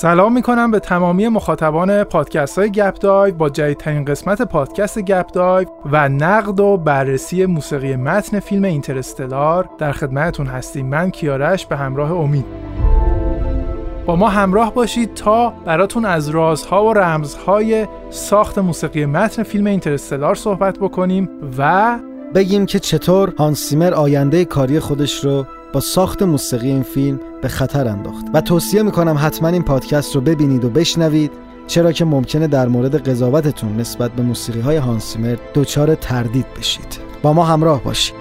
سلام می‌کنم به تمامی مخاطبان پادکست های گپ دایو با جدیدترین قسمت پادکست گپ دایو و نقد و بررسی موسیقی متن فیلم اینترستلار در خدمتتون هستیم. من کیارش به همراه امید. با ما همراه باشید تا براتون از رازها و رمزهای ساخت موسیقی متن فیلم اینترستلار صحبت بکنیم و بگیم که چطور هانسیمر آینده کاری خودش رو با ساخت موسیقی این فیلم به خطر انداخت. و توصیه می‌کنم حتما این پادکست رو ببینید و بشنوید چرا که ممکنه در مورد قضاوتتون نسبت به موسیقی های هانسیمر دچار تردید بشید. با ما همراه باشید.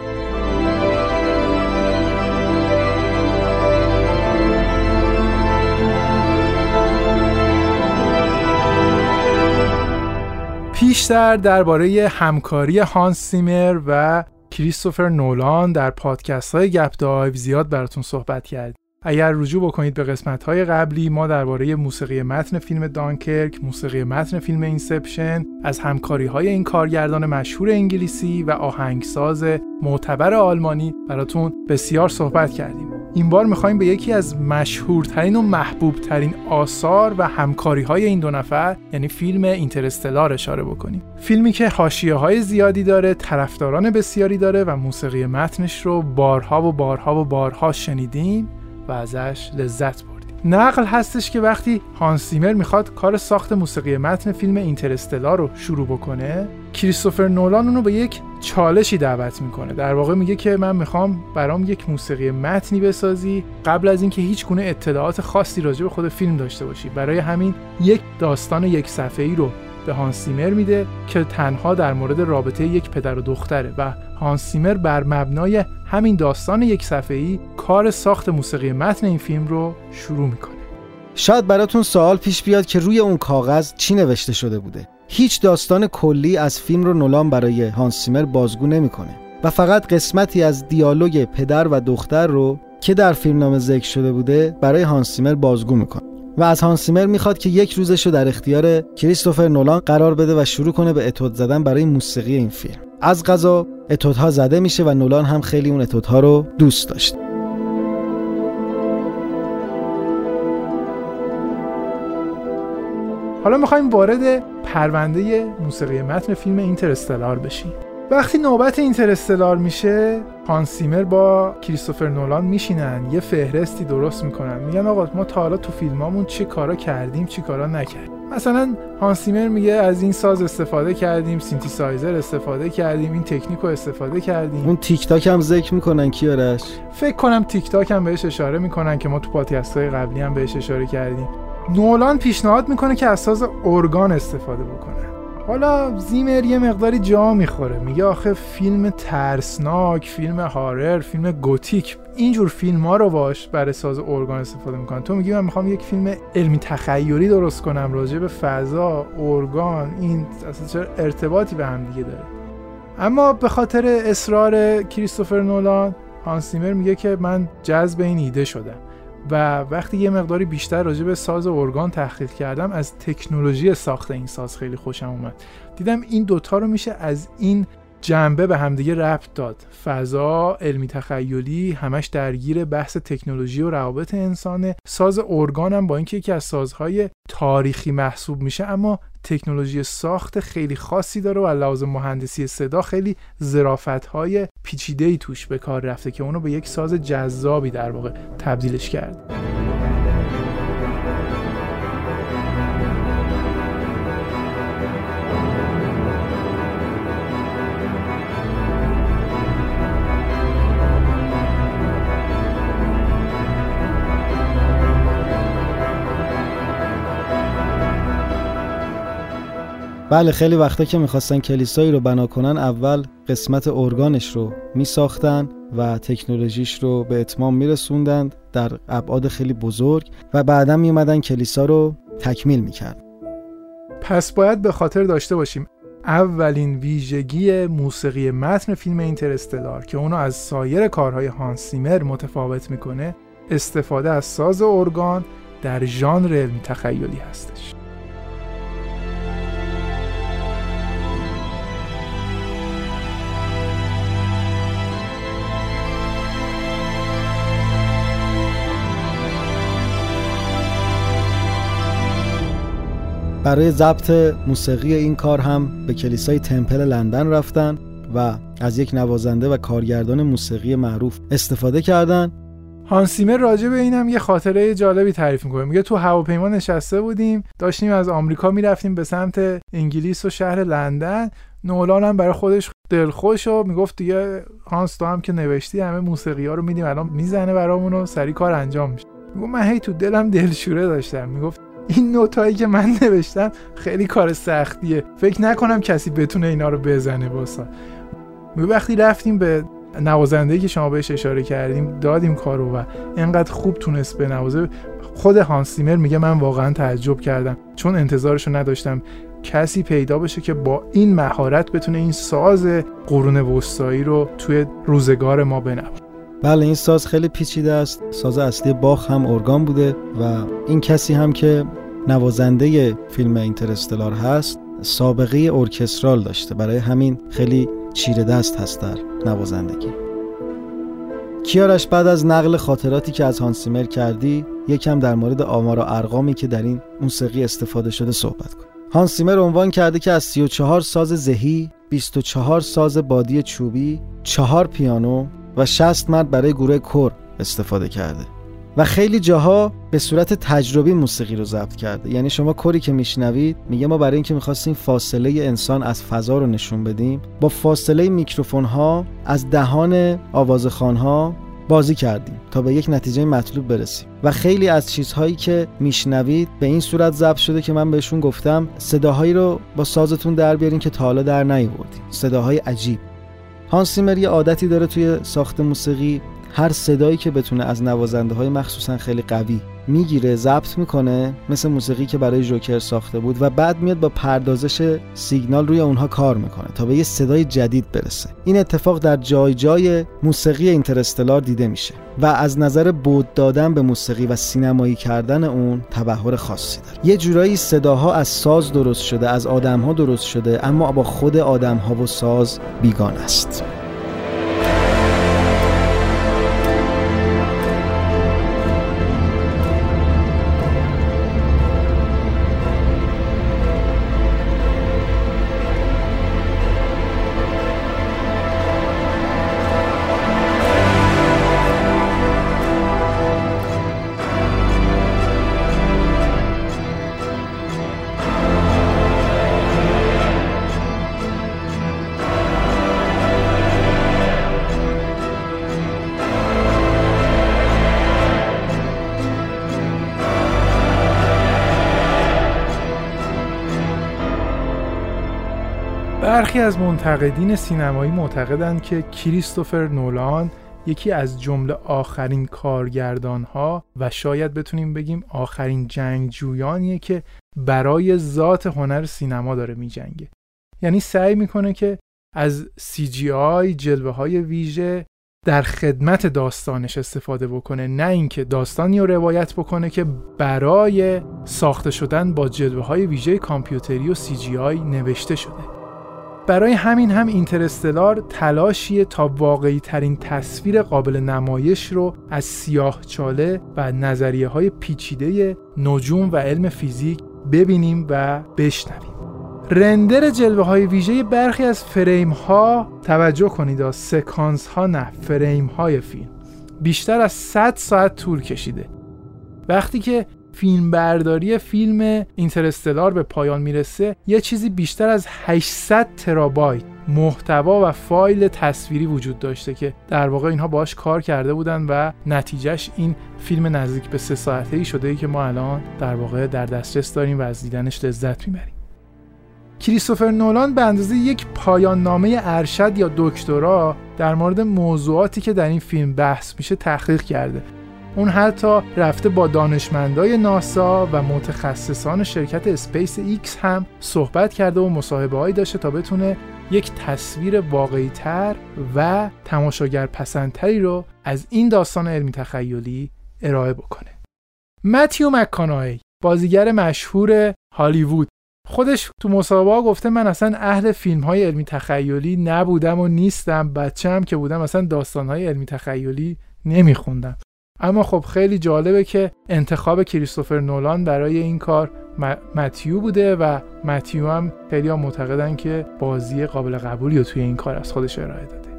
بیشتر درباره همکاری هانس سیمر و کریستوفر نولان در پادکست های گپ دایو زیاد براتون صحبت کردیم اگر رجوع بکنید به قسمت های قبلی ما درباره موسیقی متن فیلم دانکرک، موسیقی متن فیلم اینسپشن، از همکاری های این کارگردان مشهور انگلیسی و آهنگساز معتبر آلمانی براتون بسیار صحبت کردیم. این بار می‌خوایم به یکی از مشهورترین و محبوبترین آثار و همکاری های این دو نفر یعنی فیلم اینترستلار اشاره بکنیم. فیلمی که حاشیه های زیادی داره طرفداران بسیاری داره و موسیقی متنش رو بارها و بارها و بارها شنیدیم و ازش لذت بردیم. نقل هستش که وقتی هانسیمر می‌خواد کار ساخت موسیقی متن فیلم اینترستلار رو شروع بکنه کریستوفر نولان اونو به یک چالشی دعوت می‌کنه. در واقع میگه که من می‌خوام برام یک موسیقی متنی بسازی قبل از اینکه هیچ گونه اطلاعات خاصی راجع به خود فیلم داشته باشی. برای همین یک داستان یک صفحه ای رو به هانسیمر میده که تنها در مورد رابطه یک پدر و دختره و هانسیمر بر مبنای همین داستان یک صفحه‌ای کار ساخت موسیقی متن این فیلم رو شروع می‌کنه. شاید براتون سوال پیش بیاد که روی اون کاغذ چی نوشته شده بوده. هیچ داستان کلی از فیلم رو نولان برای هانسیمر بازگو نمی‌کنه و فقط قسمتی از دیالوگ پدر و دختر رو که در فیلم نام ذکر شده بوده برای هانسیمر بازگو می‌کنه. و از هانسیمر می‌خواد که یک روزش رو در اختیار کریستوفر نولان قرار بده و شروع کنه به اتود زدن برای موسیقی این فیلم. از غذا اتودها زده میشه و نولان هم خیلی اون اتودها رو دوست داشت. حالا می‌خوایم وارد پرونده موسیقی متن فیلم اینترستلار بشیم. وقتی نوبت اینترستلار میشه هانس زیمر با کریستوفر نولان میشینن یه فهرستی درست می‌کنن. میگن آقا ما تا حالا تو فیلمامون چی کارا کردیم چی کارا نکردیم. مثلا هانس زیمر میگه از این ساز استفاده کردیم سینتی سایزر استفاده کردیم این تکنیک رو استفاده کردیم. اون تیک تاک هم ذکر می‌کنن کیارش فکر کنم تیک تاک هم بهش اشاره می‌کنن که ما تو پادکست های قبلی هم بهش اشاره کردیم. نولان پیشنهاد می‌کنه که از ساز ارگان استفاده بکنه. حالا زیمر یه مقداری جا می‌خوره. میگه آخه فیلم ترسناک فیلم هارر فیلم گوتیک. اینجور فیلم ها رو باش برای ساز ارگان استفاده می‌کنن. تو میگی من می‌خوام یک فیلم علمی تخیلی درست کنم راجع به فضا ارگان این اصلا چرا ارتباطی به هم دیگه داره. اما به خاطر اصرار کریستوفر نولان هانسیمر میگه که من جذب این ایده شدم. و وقتی یه مقداری بیشتر راجع به ساز ارگان تحقیق کردم از تکنولوژی ساخت این ساز خیلی خوشم اومد. دیدم این دوتا رو میشه از این جنبه به همدیگه ربط داد. فضا علمی تخیلی همش درگیر بحث تکنولوژی و روابط انسانه ساز ارگانم با اینکه یکی از سازهای تاریخی محسوب میشه اما تکنولوژی ساخت خیلی خاصی داره و لحاظ مهندسی صدا خیلی ظرافت های پیچیده ای توش به کار رفته که اونو به یک ساز جذابی در واقع تبدیلش کرد. بله خیلی وقتا که می‌خواستن کلیسایی رو بنا کنن اول قسمت ارگانش رو میساختن و تکنولوژیش رو به اتمام میرسوندند در ابعاد خیلی بزرگ و بعدا میومدن کلیسا رو تکمیل می‌کرد پس باید به خاطر داشته باشیم اولین ویژگی موسیقی متن فیلم اینترستلار که اونو از سایر کارهای هانسیمر متفاوت می‌کنه استفاده از ساز ارگان در ژانر علمی تخیلی هستش. برای ضبط موسیقی این کار هم به کلیسای تمپل لندن رفتن و از یک نوازنده و کارگردان موسیقی معروف استفاده کردن. هانسیمر راجع به اینم یه خاطره جالبی تعریف می‌کنه. میگه تو هواپیما نشسته بودیم داشتیم از آمریکا می‌رفتیم به سمت انگلیس و شهر لندن. نولان هم برای خودش دلخوش و می‌گفت دیگه هانس تو هم که نوشتی همه موسیقی ها رو میدیم الان می‌زنه برامون و سری کار انجام میشه. می‌گفت من هی تو دلم دلشوره داشتم. می‌گفت این نوتایی که من نوشتم خیلی کار سختیه. فکر نکنم کسی بتونه اینا رو بزنه باسا وقتی رفتیم به نوازنده که شما بهش اشاره کردیم دادیم کارو و انقدر خوب تونست به نوازه خود هانسیمر میگه من واقعا تعجب کردم. چون انتظارشو نداشتم کسی پیدا بشه که با این مهارت بتونه این ساز قرون وسطایی رو توی روزگار ما بنوازه. بله این ساز خیلی پیچیده است. ساز اصلی باخ هم ارگان بوده و این کسی هم که نوازنده فیلم اینترستلار هست سابقه ارکسترال داشته. برای همین خیلی چیره دست هست در نوازندگی. کیارش بعد از نقل خاطراتی که از هانسیمر کردی یکم در مورد آمار و ارقامی که در این موسیقی استفاده شده صحبت کن. هانسیمر عنوان کرده که از 34 ساز زهی 24 ساز بادی چوبی 4 پیانو و 60 مرد برای گروه کور استفاده کرده و خیلی جاها به صورت تجربی موسیقی رو ضبط کرده. یعنی شما کری که میشنوید میگه ما برای اینکه می‌خواستیم فاصله انسان از فضا رو نشون بدیم با فاصله میکروفون ها از دهان آوازخان ها بازی کردیم تا به یک نتیجه مطلوب برسیم. و خیلی از چیزهایی که میشنوید به این صورت ضبط شده که من بهشون گفتم صداهایی رو با سازتون در بیارین که تا حالا در نیاوردین صداهای عجیب. هانسیمر یه عادتی داره توی ساخت موسیقی هر صدایی که بتونه از نوازنده های مخصوصا خیلی قوی می‌گیره ضبط می‌کنه مثل موسیقی که برای جوکر ساخته بود و بعد میاد با پردازش سیگنال روی اونها کار می‌کنه تا به یه صدای جدید برسه. این اتفاق در جای جای موسیقی اینترستلار دیده میشه و از نظر بود دادن به موسیقی و سینمایی کردن اون تبهر خاصی داره. یه جورایی صداها از ساز درست شده از آدمها درست شده اما با خود آدمها و ساز بیگان است. برخی از منتقدین سینمایی معتقدند که کریستوفر نولان یکی از جمله آخرین کارگردان ها و شاید بتونیم بگیم آخرین جنگجویانیه که برای ذات هنر سینما داره میجنگه. یعنی سعی می‌کنه که از CGI جلوه های ویژه در خدمت داستانش استفاده بکنه نه اینکه داستانی رو روایت بکنه که برای ساخته شدن با جلوه های ویژه کامپیوتری و CGI نوشته شده. برای همین هم اینترستلار تلاشیه تا واقعی ترین تصویر قابل نمایش رو از سیاه چاله و نظریه های پیچیده نجوم و علم فیزیک ببینیم و بشنویم. رندر جلوه های ویژه برخی از فریم ها توجه کنید سکانس ها نه فریم های فیلم. بیشتر از 100 ساعت طول کشیده. وقتی که فیلم برداری فیلم اینترستلار به پایان می‌رسه یه چیزی بیشتر از 800 ترابایت محتوا و فایل تصویری وجود داشته که در واقع اینها باش کار کرده بودن و نتیجهش این فیلم نزدیک به سه ساعته ای شده ای که ما الان در واقع در دسترس داریم و از دیدنش لذت می‌بریم. کریستوفر نولان به اندازه یک پایان نامه ارشد یا دکترا در مورد موضوعاتی که در این فیلم بحث میشه تحقیق کرده. اون حتی رفته با دانشمندای ناسا و متخصصان شرکت اسپیس ایکس هم صحبت کرده و مصاحبه هایی داشته تا بتونه یک تصویر واقعی تر و تماشاگر پسندتری رو از این داستان علمی تخیلی ارائه بکنه. متیو مکانای بازیگر مشهور هالیوود. خودش تو مصاحبه گفته من اصلا اهل فیلم های علمی تخیلی نبودم و نیستم بچه هم که بودم اصلا داستان های علمی تخیلی نمیخوندم. اما خب خیلی جالبه که انتخاب کریستوفر نولان برای این کار متیو بوده و متیو هم خیلی معتقدن که بازی قابل قبولی رو توی این کار از خودش ارائه داده.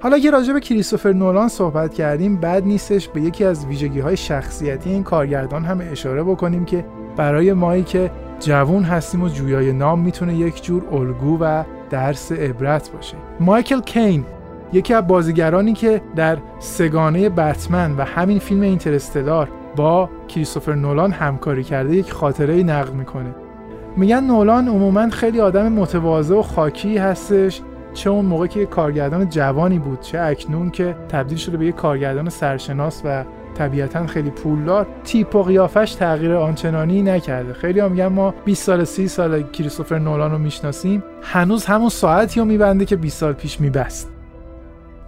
حالا که راجع به کریستوفر نولان صحبت کردیم بد نیستش به یکی از ویژگی های شخصیتی این کارگردان هم اشاره بکنیم که برای مایی که جوون هستیم و جویای نام می‌تونه یک جور الگو و درس عبرت باشه. مایکل کین یکی از بازیگرانی که در سگانه بتمن و همین فیلم اینترستلار با کریستوفر نولان همکاری کرده یک خاطره نقل می‌کنه. میگن نولان عموما خیلی آدم متواضع و خاکی هستش چه اون موقع که کارگردان جوانی بود چه اکنون که تبدیل شده به یک کارگردان سرشناس و طبیعتا خیلی پولدار. تیپ و قیافش تغییر آنچنانی نکرده. خیلی هم میگن ما 20 سال 30 سال کریستوفر نولان رو می‌شناسیم هنوز همون ساعتی رو میبنده که 20 سال پیش میبست.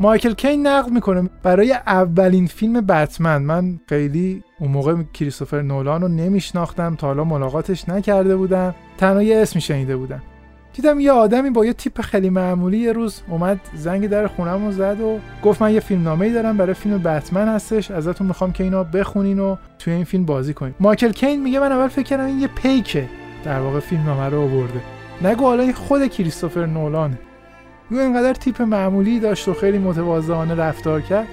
مایکل کین نقل می‌کنه. برای اولین فیلم بتمن. من خیلی اون موقع کریستوفر نولان رو نمیشناختم. تا حالا ملاقاتش نکرده بودم. تنها یه اسمی شنیده بودم. دیدم یه آدمی با یه تیپ خیلی معمولی یه روز اومد زنگ در خونم رو زد و گفت من یه فیلم نامه دارم برای فیلم بتمن هستش. ازتون می‌خوام که اینو بخونین و توی این فیلم بازی کنین. مایکل کین میگه من اول فکر کردم این یه پیکه. در واقع فیلم نامه رو آورده. نگو حالا خود کریستوفر نولانه. یو اینقدر تیپ معمولی داشت و خیلی متواضعانه رفتار کرد.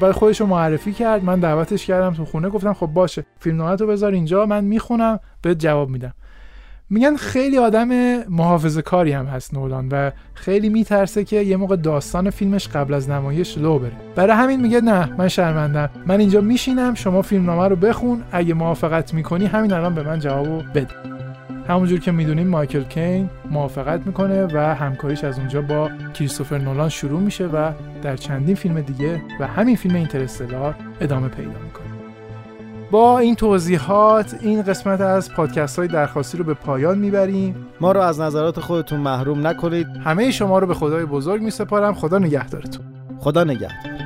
بعد خودش رو معرفی کرد. من دعوتش کردم تو خونه. گفتم خب باشه فیلم رو بذار اینجا. من می‌خونم به جواب میدم. میگن خیلی آدم محافظه کاری هم هست نولان و خیلی میترسه که یه موقع داستان فیلمش قبل از نمایش لو بره. برای همین میگه نه من شرمندم. من اینجا میشینم شما فیلمنامه رو بخون. اگه موافقت می‌کنی همین الان به من جوابو بده. همونجور که می‌دونیم مایکل کین موافقت می‌کنه و همکاریش از اونجا با کریستوفر نولان شروع میشه و در چندین فیلم دیگه و همین فیلم اینترستلار ادامه پیدا می‌کنه. با این توضیحات این قسمت از پادکست های درخواستی رو به پایان می‌بریم. ما رو از نظرات خودتون محروم نکنید. همه شما رو به خدای بزرگ میسپارم. خدا نگهدارتون. خدا نگهدار.